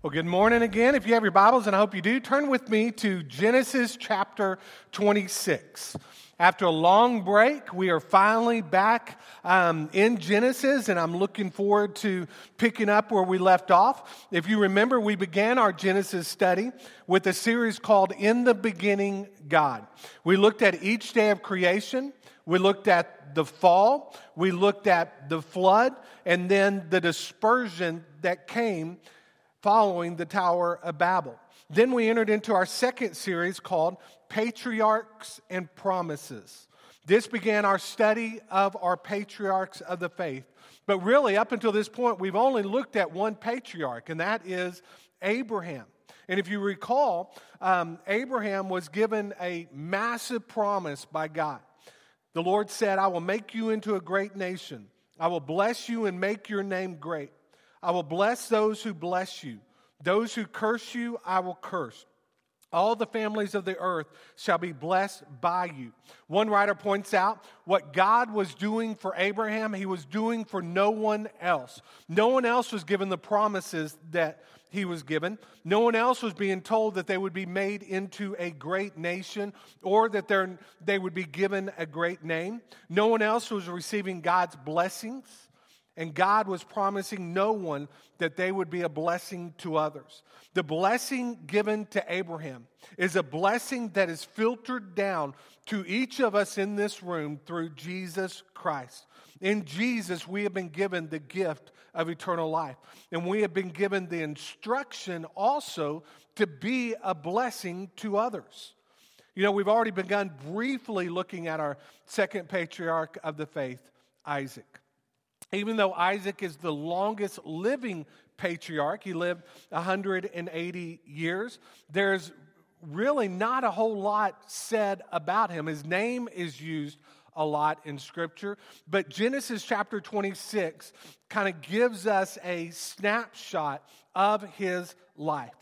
Well, good morning again. If you have your Bibles, and I hope you do, turn with me to Genesis chapter 26. After a long break, we are finally back um, in Genesis, and I'm looking forward to picking up where we left off. If you remember, we began our Genesis study with a series called In the Beginning God. We looked at each day of creation, we looked at the fall, we looked at the flood, and then the dispersion that came following the Tower of Babel. Then we entered into our second series called Patriarchs and Promises. This began our study of our patriarchs of the faith. But really, up until this point, we've only looked at one patriarch, and that is Abraham. And if you recall, um, Abraham was given a massive promise by God. The Lord said, I will make you into a great nation. I will bless you and make your name great. I will bless those who bless you. Those who curse you, I will curse. All the families of the earth shall be blessed by you. One writer points out what God was doing for Abraham, he was doing for no one else. No one else was given the promises that he was given. No one else was being told that they would be made into a great nation or that they would be given a great name. No one else was receiving God's blessings. And God was promising no one that they would be a blessing to others. The blessing given to Abraham is a blessing that is filtered down to each of us in this room through Jesus Christ. In Jesus, we have been given the gift of eternal life. And we have been given the instruction also to be a blessing to others. You know, we've already begun briefly looking at our second patriarch of the faith, Isaac. Even though Isaac is the longest living patriarch, he lived 180 years, there's really not a whole lot said about him. His name is used a lot in Scripture, but Genesis chapter 26 kind of gives us a snapshot of his life.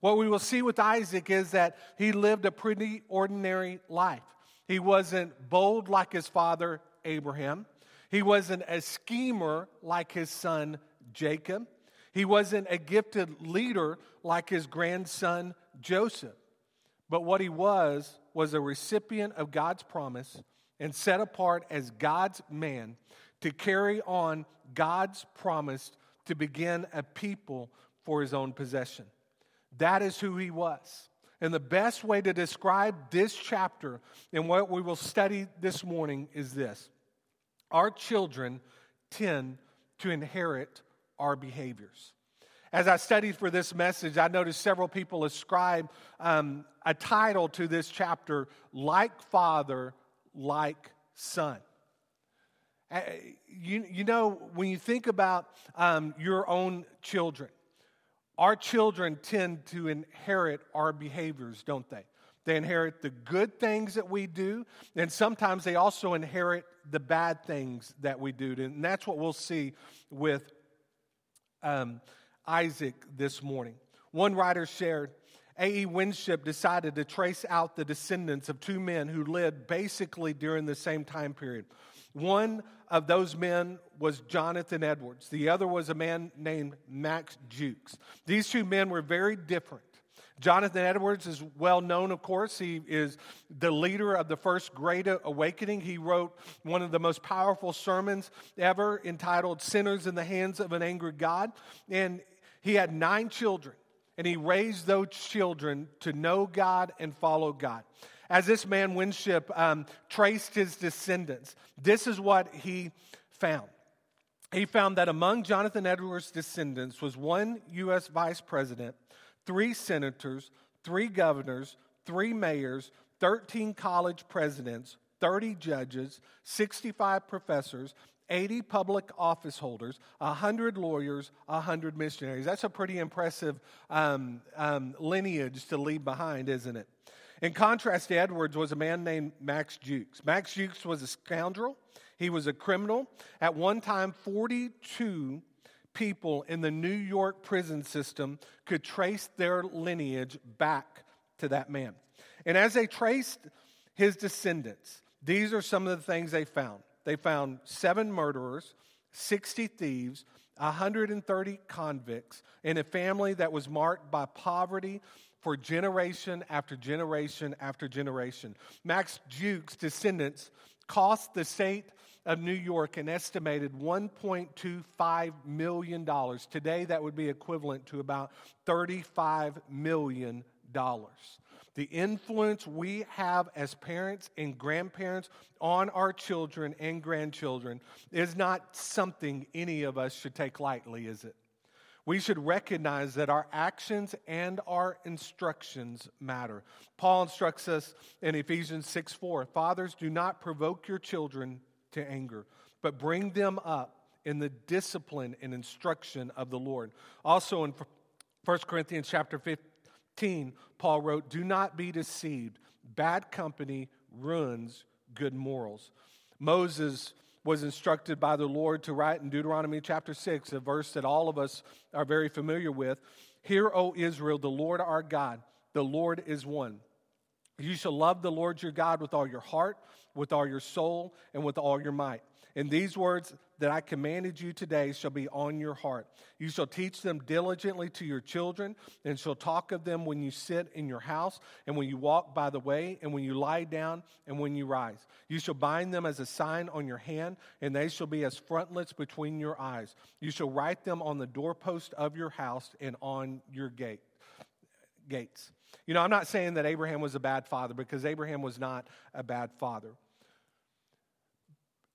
What we will see with Isaac is that he lived a pretty ordinary life. He wasn't bold like his father Abraham. He wasn't a schemer like his son Jacob. He wasn't a gifted leader like his grandson Joseph. But what he was, was a recipient of God's promise and set apart as God's man to carry on God's promise to begin a people for his own possession. That is who he was. And the best way to describe this chapter and what we will study this morning is this our children tend to inherit our behaviors. As I studied for this message, I noticed several people ascribe um, a title to this chapter like father, like son. Uh, you, you know, when you think about um, your own children, our children tend to inherit our behaviors, don't they? They inherit the good things that we do, and sometimes they also inherit the bad things that we do. And that's what we'll see with um, Isaac this morning. One writer shared A.E. Winship decided to trace out the descendants of two men who lived basically during the same time period. One of those men was Jonathan Edwards. The other was a man named Max Jukes. These two men were very different. Jonathan Edwards is well known, of course. He is the leader of the First Great Awakening. He wrote one of the most powerful sermons ever entitled Sinners in the Hands of an Angry God. And he had nine children, and he raised those children to know God and follow God. As this man, Winship, um, traced his descendants, this is what he found. He found that among Jonathan Edwards' descendants was one U.S. vice president three senators, three governors, three mayors, 13 college presidents, 30 judges, 65 professors, 80 public office holders, 100 lawyers, 100 missionaries. That's a pretty impressive um, um, lineage to leave behind, isn't it? In contrast Edwards was a man named Max Jukes. Max Jukes was a scoundrel. He was a criminal. At one time, 42 people in the New York prison system could trace their lineage back to that man. And as they traced his descendants, these are some of the things they found. They found seven murderers, 60 thieves, 130 convicts in a family that was marked by poverty for generation after generation after generation. Max Jukes' descendants cost the state of New York an estimated $1.25 million. Today, that would be equivalent to about $35 million. The influence we have as parents and grandparents on our children and grandchildren is not something any of us should take lightly, is it? We should recognize that our actions and our instructions matter. Paul instructs us in Ephesians 6 4 Fathers, do not provoke your children to anger, but bring them up in the discipline and instruction of the Lord. Also in 1 Corinthians chapter 15, Paul wrote, Do not be deceived. Bad company ruins good morals. Moses was instructed by the Lord to write in Deuteronomy chapter 6, a verse that all of us are very familiar with. Hear, O Israel, the Lord our God, the Lord is one. You shall love the Lord your God with all your heart, with all your soul, and with all your might. And these words that I commanded you today shall be on your heart. You shall teach them diligently to your children, and shall talk of them when you sit in your house, and when you walk by the way, and when you lie down, and when you rise. You shall bind them as a sign on your hand, and they shall be as frontlets between your eyes. You shall write them on the doorpost of your house and on your gate, gates. You know, I'm not saying that Abraham was a bad father because Abraham was not a bad father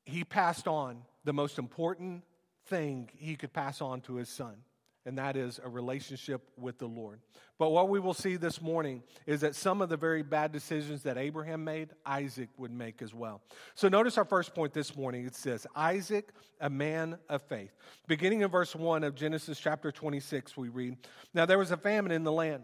he passed on the most important thing he could pass on to his son, and that is a relationship with the Lord. But what we will see this morning is that some of the very bad decisions that Abraham made, Isaac would make as well. So notice our first point this morning. It says, Isaac, a man of faith. Beginning in verse 1 of Genesis chapter 26, we read, Now there was a famine in the land,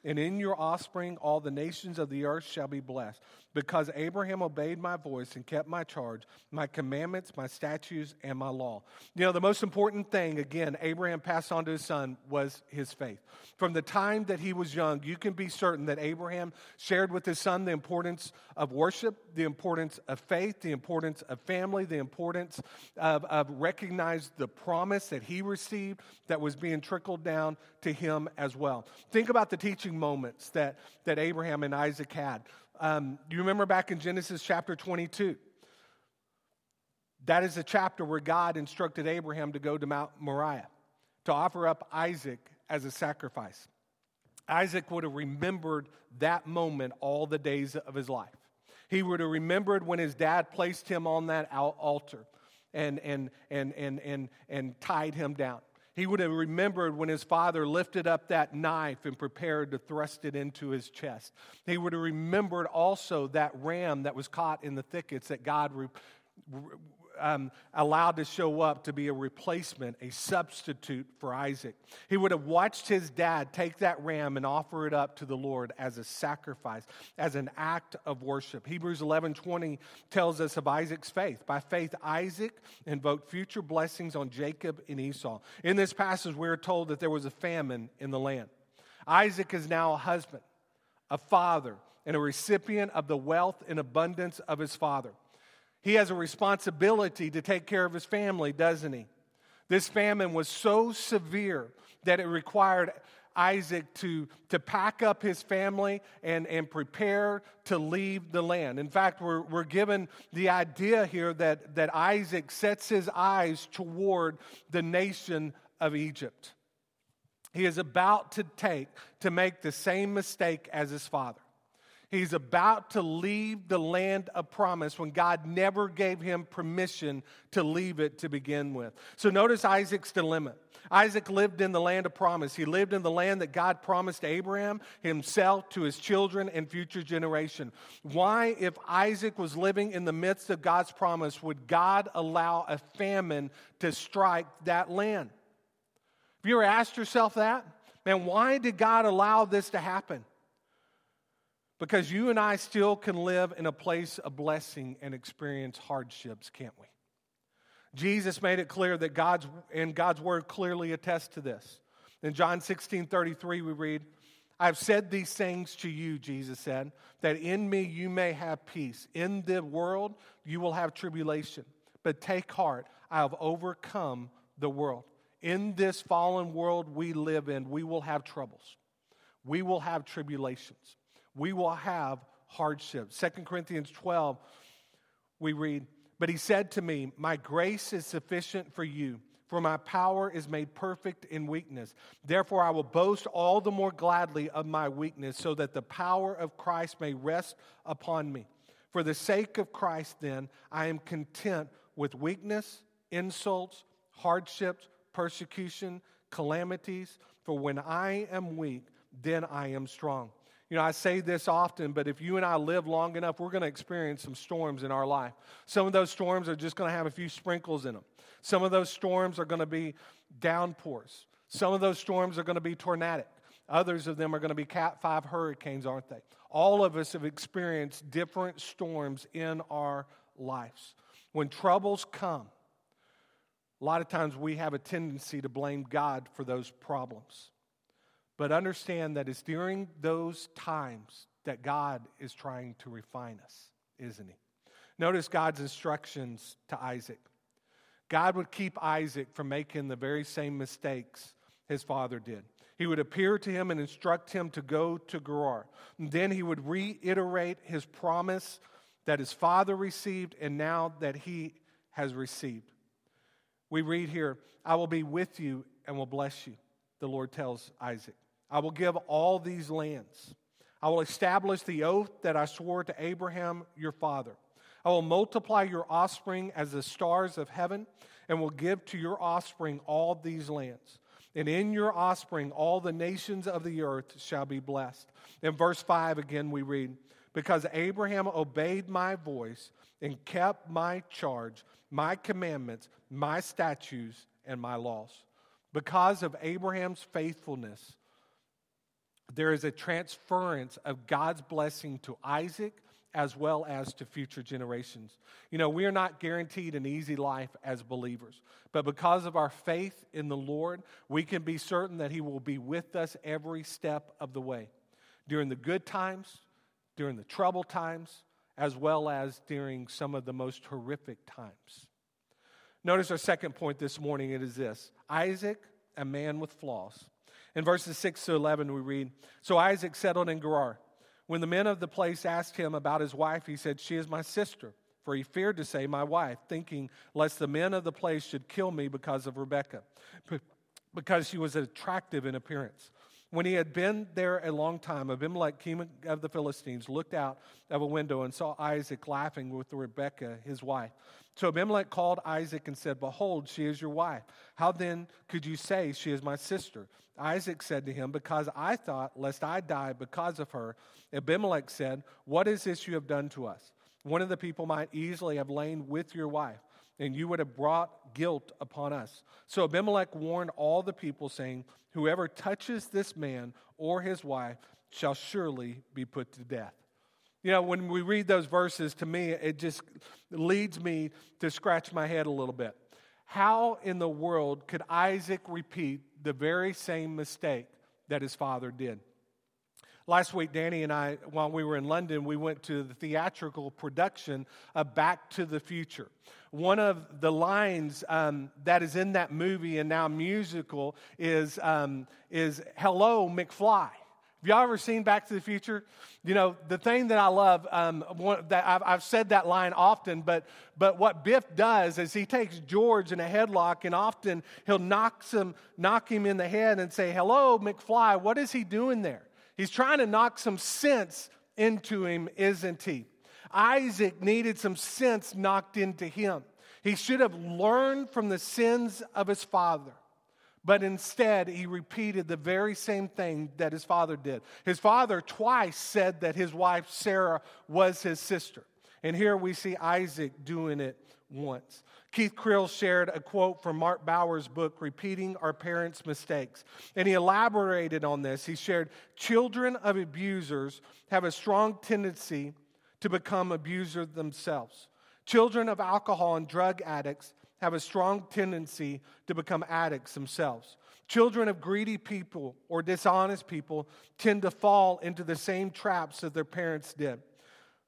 And in your offspring all the nations of the earth shall be blessed, because Abraham obeyed my voice and kept my charge, my commandments, my statutes, and my law. You know, the most important thing, again, Abraham passed on to his son was his faith. From the time that he was young, you can be certain that Abraham shared with his son the importance of worship, the importance of faith, the importance of family, the importance of, of the promise that he received that was being trickled down to him as well. Think about the teaching moments that, that Abraham and Isaac had. Um, you remember back in Genesis chapter 22? That is a chapter where God instructed Abraham to go to Mount Moriah to offer up Isaac as a sacrifice. Isaac would have remembered that moment all the days of his life. He would have remembered when his dad placed him on that altar and, and, and, and, and, and tied him down. He would have remembered when his father lifted up that knife and prepared to thrust it into his chest. He would have remembered also that ram that was caught in the thickets that God re- um, allowed to show up to be a replacement, a substitute for Isaac. He would have watched his dad take that ram and offer it up to the Lord as a sacrifice, as an act of worship. Hebrews 11 20 tells us of Isaac's faith. By faith, Isaac invoked future blessings on Jacob and Esau. In this passage, we're told that there was a famine in the land. Isaac is now a husband, a father, and a recipient of the wealth and abundance of his father. He has a responsibility to take care of his family, doesn't he? This famine was so severe that it required Isaac to, to pack up his family and, and prepare to leave the land. In fact, we're, we're given the idea here that, that Isaac sets his eyes toward the nation of Egypt. He is about to take, to make the same mistake as his father. He's about to leave the land of promise when God never gave him permission to leave it to begin with. So notice Isaac's dilemma. Isaac lived in the land of promise. He lived in the land that God promised Abraham, himself, to his children and future generation. Why, if Isaac was living in the midst of God's promise, would God allow a famine to strike that land? Have you ever asked yourself that? Man, why did God allow this to happen? Because you and I still can live in a place of blessing and experience hardships, can't we? Jesus made it clear that God's, and God's word clearly attests to this. In John 16 33, we read, I've said these things to you, Jesus said, that in me you may have peace. In the world you will have tribulation, but take heart, I have overcome the world. In this fallen world we live in, we will have troubles. We will have tribulations. We will have hardships. 2 Corinthians 12, we read, But he said to me, My grace is sufficient for you, for my power is made perfect in weakness. Therefore, I will boast all the more gladly of my weakness, so that the power of Christ may rest upon me. For the sake of Christ, then, I am content with weakness, insults, hardships persecution, calamities. For when I am weak, then I am strong. You know, I say this often, but if you and I live long enough, we're going to experience some storms in our life. Some of those storms are just going to have a few sprinkles in them. Some of those storms are going to be downpours. Some of those storms are going to be tornadic. Others of them are going to be Cat 5 hurricanes, aren't they? All of us have experienced different storms in our lives. When troubles come, a lot of times we have a tendency to blame God for those problems. But understand that it's during those times that God is trying to refine us, isn't He? Notice God's instructions to Isaac. God would keep Isaac from making the very same mistakes his father did. He would appear to him and instruct him to go to Gerar. Then he would reiterate his promise that his father received and now that he has received. We read here, I will be with you and will bless you, the Lord tells Isaac. I will give all these lands. I will establish the oath that I swore to Abraham, your father. I will multiply your offspring as the stars of heaven and will give to your offspring all these lands. And in your offspring, all the nations of the earth shall be blessed. In verse 5 again, we read, Because Abraham obeyed my voice and kept my charge, my commandments, my statutes, and my laws. Because of Abraham's faithfulness, there is a transference of God's blessing to Isaac as well as to future generations. You know, we are not guaranteed an easy life as believers, but because of our faith in the Lord, we can be certain that He will be with us every step of the way. During the good times, during the troubled times, as well as during some of the most horrific times. Notice our second point this morning it is this Isaac, a man with flaws. In verses 6 to 11, we read So Isaac settled in Gerar. When the men of the place asked him about his wife, he said, She is my sister. For he feared to say, My wife, thinking lest the men of the place should kill me because of Rebekah, because she was attractive in appearance. When he had been there a long time, Abimelech, king of the Philistines, looked out of a window and saw Isaac laughing with Rebekah, his wife. So Abimelech called Isaac and said, Behold, she is your wife. How then could you say she is my sister? Isaac said to him, Because I thought, lest I die because of her. Abimelech said, What is this you have done to us? One of the people might easily have lain with your wife, and you would have brought guilt upon us. So Abimelech warned all the people, saying, Whoever touches this man or his wife shall surely be put to death. You know, when we read those verses, to me, it just leads me to scratch my head a little bit. How in the world could Isaac repeat the very same mistake that his father did? Last week, Danny and I, while we were in London, we went to the theatrical production of Back to the Future. One of the lines um, that is in that movie and now musical is, um, is Hello, McFly. Have y'all ever seen Back to the Future? You know, the thing that I love, um, one, that I've, I've, said that line often, but, but what Biff does is he takes George in a headlock and often he'll knock him, knock him in the head and say, Hello, McFly, what is he doing there? He's trying to knock some sense into him, isn't he? Isaac needed some sense knocked into him. He should have learned from the sins of his father. But instead, he repeated the very same thing that his father did. His father twice said that his wife Sarah was his sister. And here we see Isaac doing it once. Keith Krell shared a quote from Mark Bauer's book, Repeating Our Parents' Mistakes. And he elaborated on this. He shared Children of abusers have a strong tendency to become abusers themselves. Children of alcohol and drug addicts have a strong tendency to become addicts themselves. Children of greedy people or dishonest people tend to fall into the same traps that their parents did.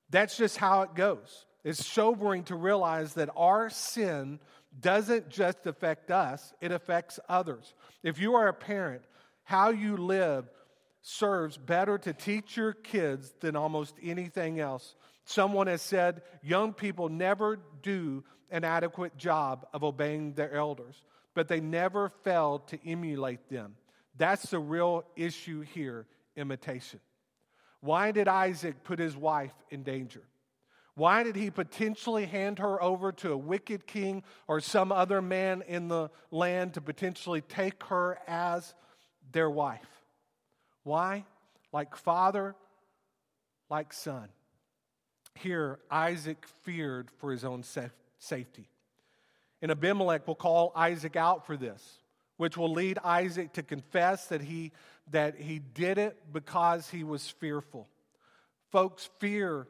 That's just how it goes. It's sobering to realize that our sin doesn't just affect us, it affects others. If you are a parent, how you live serves better to teach your kids than almost anything else. Someone has said young people never do an adequate job of obeying their elders, but they never fail to emulate them. That's the real issue here imitation. Why did Isaac put his wife in danger? Why did he potentially hand her over to a wicked king or some other man in the land to potentially take her as their wife? Why? Like father, like son. Here, Isaac feared for his own safety. And Abimelech will call Isaac out for this, which will lead Isaac to confess that he, that he did it because he was fearful. Folks, fear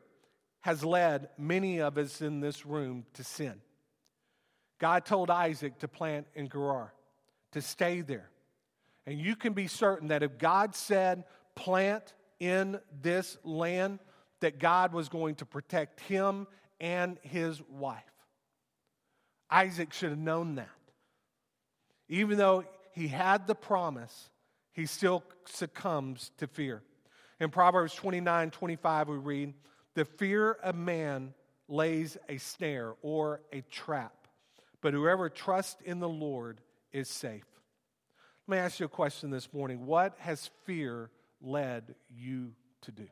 has led many of us in this room to sin. God told Isaac to plant in Gerar, to stay there. And you can be certain that if God said, plant in this land, that God was going to protect him and his wife. Isaac should have known that. Even though he had the promise, he still succumbs to fear. In Proverbs 29 25, we read, The fear of man lays a snare or a trap, but whoever trusts in the Lord is safe. Let me ask you a question this morning. What has fear led you to do?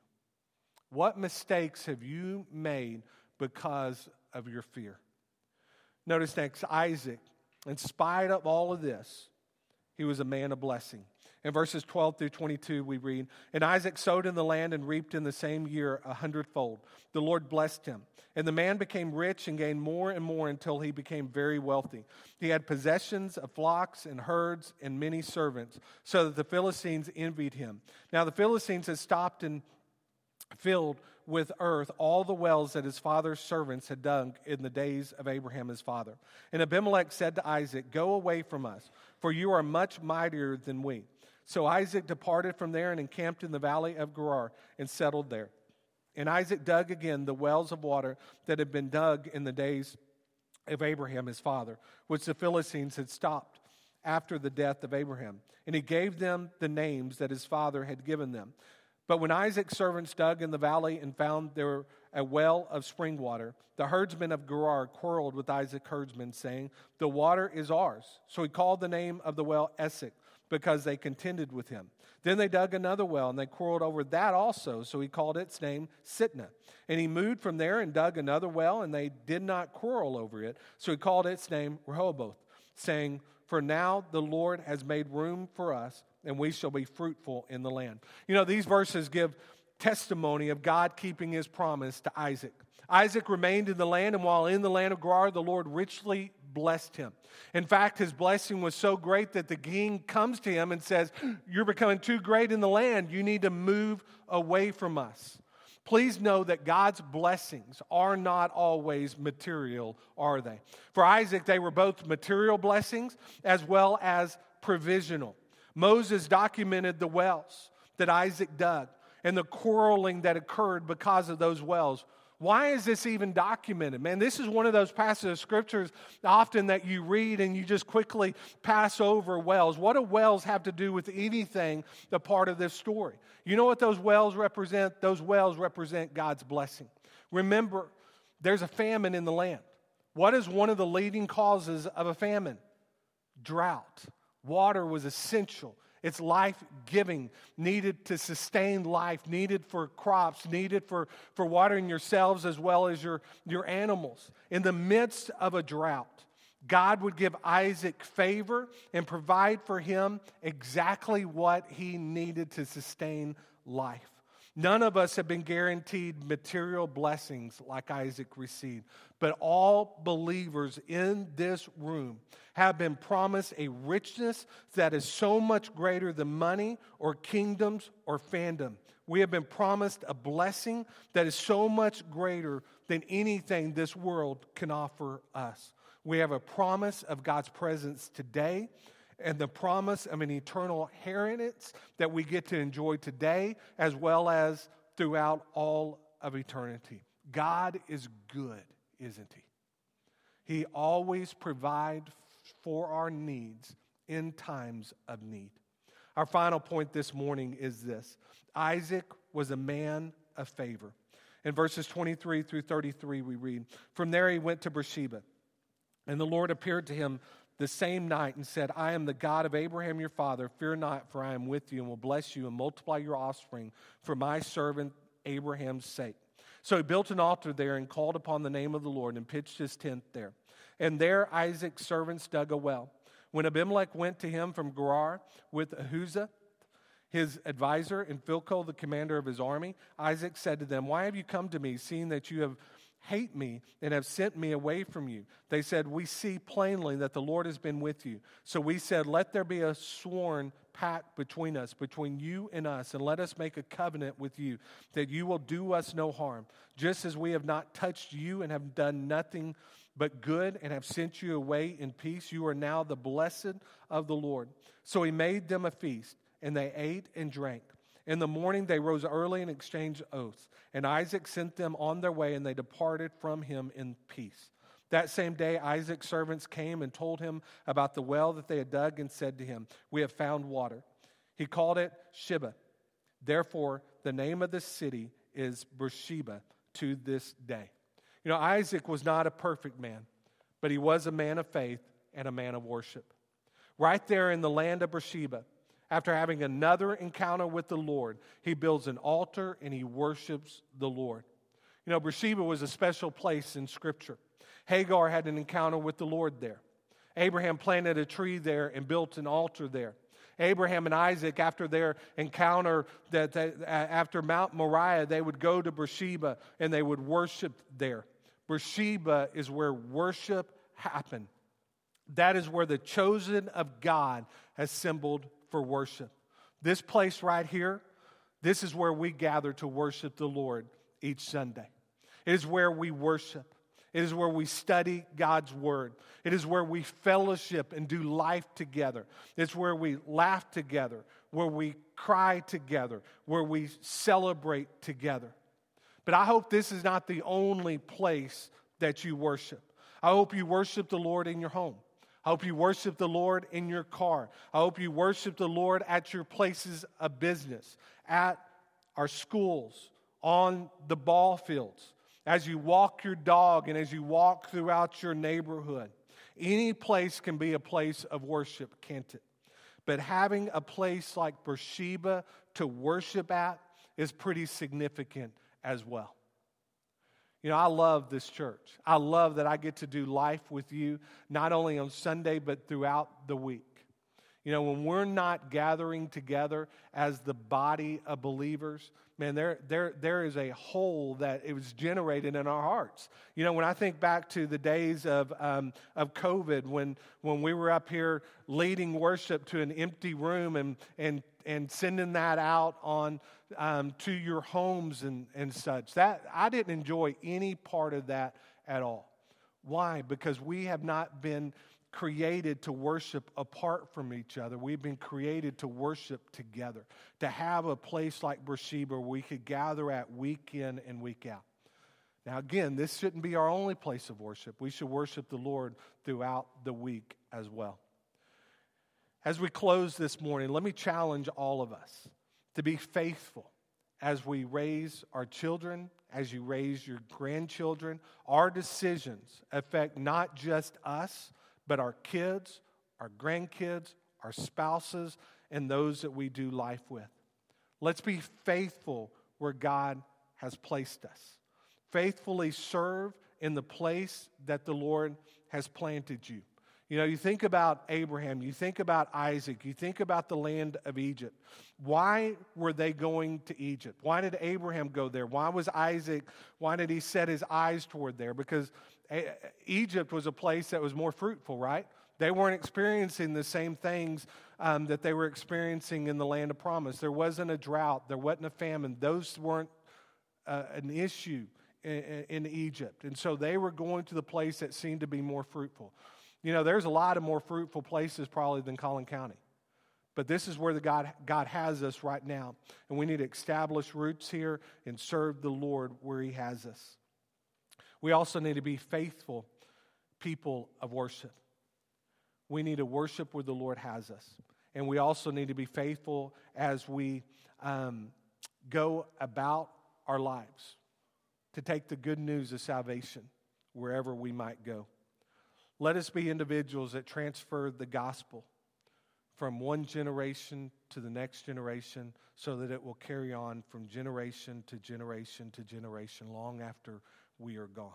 What mistakes have you made because of your fear? Notice next, Isaac, in spite of all of this, he was a man of blessing. In verses 12 through 22, we read, And Isaac sowed in the land and reaped in the same year a hundredfold. The Lord blessed him. And the man became rich and gained more and more until he became very wealthy. He had possessions of flocks and herds and many servants, so that the Philistines envied him. Now the Philistines had stopped and filled with earth all the wells that his father's servants had dug in the days of Abraham his father. And Abimelech said to Isaac, Go away from us, for you are much mightier than we. So Isaac departed from there and encamped in the valley of Gerar and settled there. And Isaac dug again the wells of water that had been dug in the days of Abraham his father, which the Philistines had stopped after the death of Abraham. And he gave them the names that his father had given them. But when Isaac's servants dug in the valley and found there a well of spring water, the herdsmen of Gerar quarreled with Isaac's herdsmen, saying, The water is ours. So he called the name of the well Esek, because they contended with him. Then they dug another well, and they quarreled over that also. So he called its name Sitnah. And he moved from there and dug another well, and they did not quarrel over it. So he called its name Rehoboth, saying, For now the Lord has made room for us and we shall be fruitful in the land. You know, these verses give testimony of God keeping his promise to Isaac. Isaac remained in the land, and while in the land of Gerar, the Lord richly blessed him. In fact, his blessing was so great that the king comes to him and says, You're becoming too great in the land. You need to move away from us. Please know that God's blessings are not always material, are they? For Isaac, they were both material blessings as well as provisional. Moses documented the wells that Isaac dug and the quarreling that occurred because of those wells. Why is this even documented? Man, this is one of those passages of scriptures often that you read and you just quickly pass over wells. What do wells have to do with anything, the part of this story? You know what those wells represent? Those wells represent God's blessing. Remember, there's a famine in the land. What is one of the leading causes of a famine? Drought. Water was essential. It's life giving, needed to sustain life, needed for crops, needed for, for watering yourselves as well as your, your animals. In the midst of a drought, God would give Isaac favor and provide for him exactly what he needed to sustain life. None of us have been guaranteed material blessings like Isaac received, but all believers in this room have been promised a richness that is so much greater than money or kingdoms or fandom. We have been promised a blessing that is so much greater than anything this world can offer us. We have a promise of God's presence today and the promise of an eternal inheritance that we get to enjoy today as well as throughout all of eternity. God is good, isn't He? He always provides for our needs in times of need. Our final point this morning is this Isaac was a man of favor. In verses 23 through 33, we read From there he went to Beersheba, and the Lord appeared to him the same night and said, I am the God of Abraham your father. Fear not, for I am with you and will bless you and multiply your offspring for my servant Abraham's sake. So he built an altar there and called upon the name of the Lord and pitched his tent there. And there Isaac's servants dug a well. When Abimelech went to him from Gerar with Ahuzah, his advisor, and Phicol, the commander of his army, Isaac said to them, Why have you come to me, seeing that you have hate me and have sent me away from you. They said, We see plainly that the Lord has been with you. So we said, Let there be a sworn pact between us, between you and us, and let us make a covenant with you that you will do us no harm, just as we have not touched you and have done nothing but good and have sent you away in peace. You are now the blessed of the Lord. So he made them a feast, and they ate and drank. In the morning they rose early and exchanged oaths. And Isaac sent them on their way, and they departed from him in peace. That same day, Isaac's servants came and told him about the well that they had dug and said to him, We have found water. He called it Sheba. Therefore, the name of the city is Beersheba to this day. You know, Isaac was not a perfect man, but he was a man of faith and a man of worship. Right there in the land of Beersheba, after having another encounter with the Lord, he builds an altar and he worships the Lord. You know, Beersheba was a special place in Scripture. Hagar had an encounter with the Lord there. Abraham planted a tree there and built an altar there. Abraham and Isaac, after their encounter, that after Mount Moriah, they would go to Beersheba and they would worship there. Beersheba is where worship happened. That is where the chosen of God assembled for worship. This place right here, this is where we gather to worship the Lord each Sunday. It is where we worship. It is where we study God's Word. It is where we fellowship and do life together. It's where we laugh together, where we cry together, where we celebrate together. But I hope this is not the only place that you worship. I hope you worship the Lord in your home. I hope you worship the Lord in your car. I hope you worship the Lord at your places of business, at our schools, on the ball fields, as you walk your dog, and as you walk throughout your neighborhood. Any place can be a place of worship, can't it? But having a place like Beersheba to worship at is pretty significant as well. You know, I love this church. I love that I get to do life with you, not only on Sunday, but throughout the week. You know, when we're not gathering together as the body of believers, man, there, there, there is a hole that it was generated in our hearts. You know, when I think back to the days of, um, of COVID, when, when we were up here leading worship to an empty room and, and and sending that out on um, to your homes and, and such. That I didn't enjoy any part of that at all. Why? Because we have not been created to worship apart from each other. We've been created to worship together, to have a place like Beersheba where we could gather at week in and week out. Now, again, this shouldn't be our only place of worship. We should worship the Lord throughout the week as well. As we close this morning, let me challenge all of us to be faithful as we raise our children, as you raise your grandchildren. Our decisions affect not just us, but our kids, our grandkids, our spouses, and those that we do life with. Let's be faithful where God has placed us. Faithfully serve in the place that the Lord has planted you. You know, you think about Abraham, you think about Isaac, you think about the land of Egypt. Why were they going to Egypt? Why did Abraham go there? Why was Isaac, why did he set his eyes toward there? Because Egypt was a place that was more fruitful, right? They weren't experiencing the same things um, that they were experiencing in the land of promise. There wasn't a drought, there wasn't a famine. Those weren't uh, an issue in, in Egypt. And so they were going to the place that seemed to be more fruitful. You know, there's a lot of more fruitful places probably than Collin County. But this is where the God, God has us right now. And we need to establish roots here and serve the Lord where He has us. We also need to be faithful people of worship. We need to worship where the Lord has us. And we also need to be faithful as we um, go about our lives to take the good news of salvation wherever we might go. Let us be individuals that transfer the gospel from one generation to the next generation so that it will carry on from generation to generation to generation long after we are gone.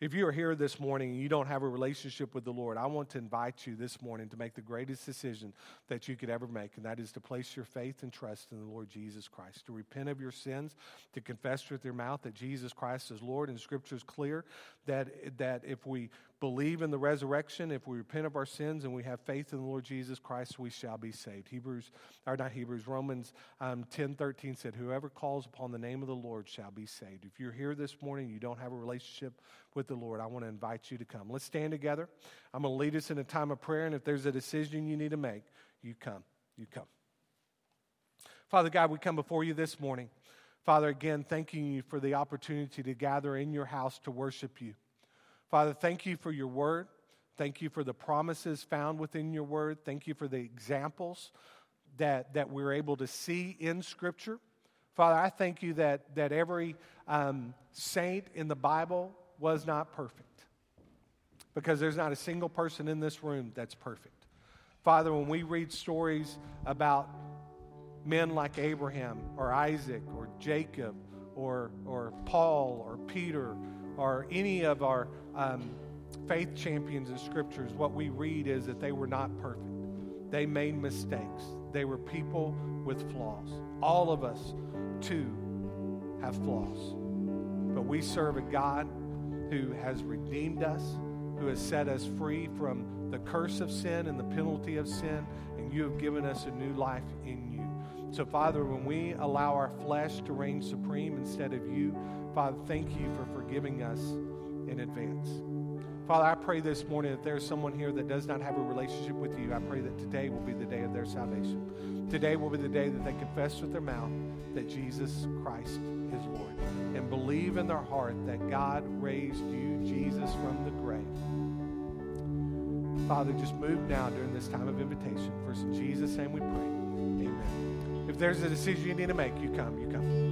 If you are here this morning and you don't have a relationship with the Lord, I want to invite you this morning to make the greatest decision that you could ever make, and that is to place your faith and trust in the Lord Jesus Christ, to repent of your sins, to confess with your mouth that Jesus Christ is Lord. And Scripture is clear that, that if we believe in the resurrection, if we repent of our sins and we have faith in the Lord Jesus Christ, we shall be saved. Hebrews, or not Hebrews, Romans um, 10 13 said, Whoever calls upon the name of the Lord shall be saved. If you're here this morning, you don't have a relationship with the Lord, I want to invite you to come. Let's stand together. I'm going to lead us in a time of prayer, and if there's a decision you need to make, you come. You come. Father God, we come before you this morning. Father, again, thanking you for the opportunity to gather in your house to worship you. Father, thank you for your word. Thank you for the promises found within your word. Thank you for the examples that, that we're able to see in Scripture. Father, I thank you that, that every um, saint in the Bible was not perfect because there's not a single person in this room that's perfect. Father, when we read stories about men like Abraham or Isaac or Jacob or, or Paul or Peter or any of our um, faith champions in scriptures, what we read is that they were not perfect. They made mistakes. They were people with flaws. All of us, too, have flaws. But we serve a God who has redeemed us, who has set us free from the curse of sin and the penalty of sin, and you have given us a new life in you. So, Father, when we allow our flesh to reign supreme instead of you, Father, thank you for forgiving us in advance. Father, I pray this morning that there's someone here that does not have a relationship with you. I pray that today will be the day of their salvation. Today will be the day that they confess with their mouth that Jesus Christ is Lord and believe in their heart that God raised you, Jesus, from the grave. Father, just move now during this time of invitation. For in Jesus' name we pray. Amen. If there's a decision you need to make, you come, you come.